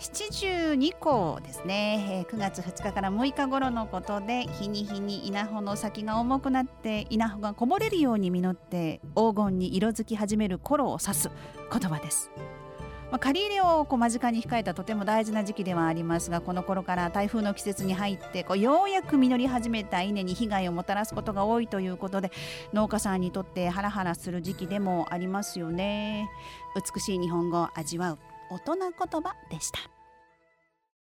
七十二項ですね、えー、9月2日から6日頃のことで日に日に稲穂の先が重くなって稲穂がこぼれるように実って黄金に色づき始める頃を指す言葉です。まあ、借り入れをこう間近に控えたとても大事な時期ではありますがこの頃から台風の季節に入ってこうようやく実り始めた稲に被害をもたらすことが多いということで農家さんにとってハラハラする時期でもありますよね。美しい日本語を味わう。大人言葉でした。